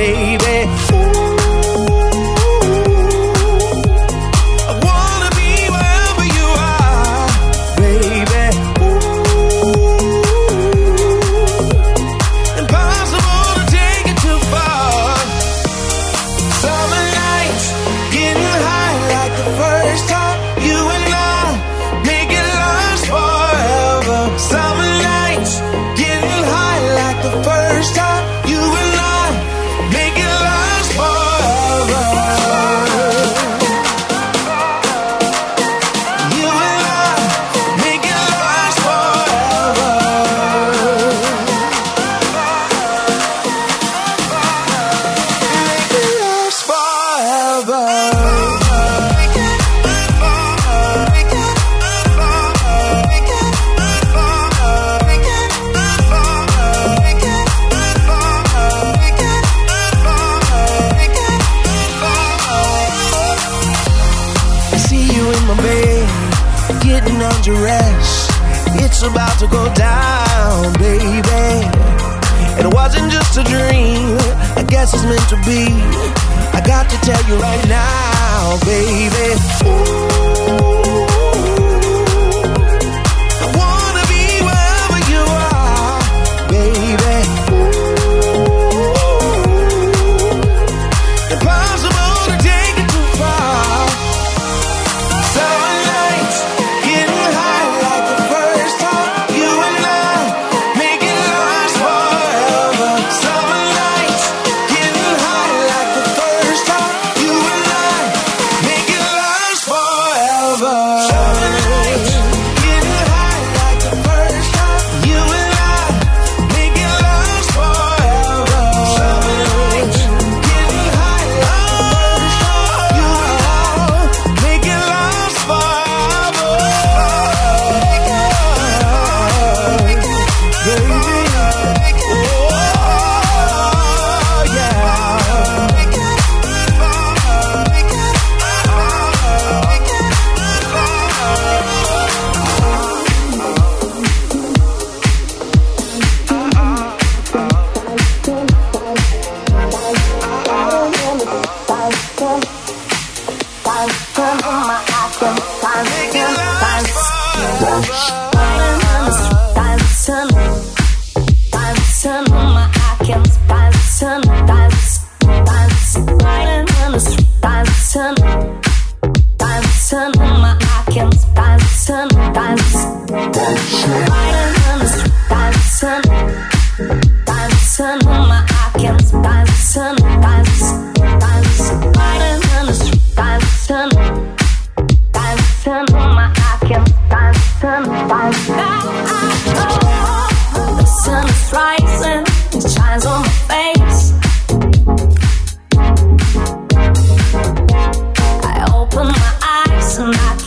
baby.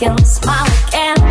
Cause now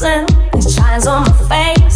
myself, it shines on my face.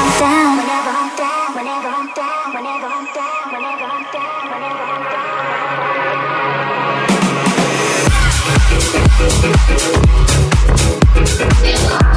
Yeah.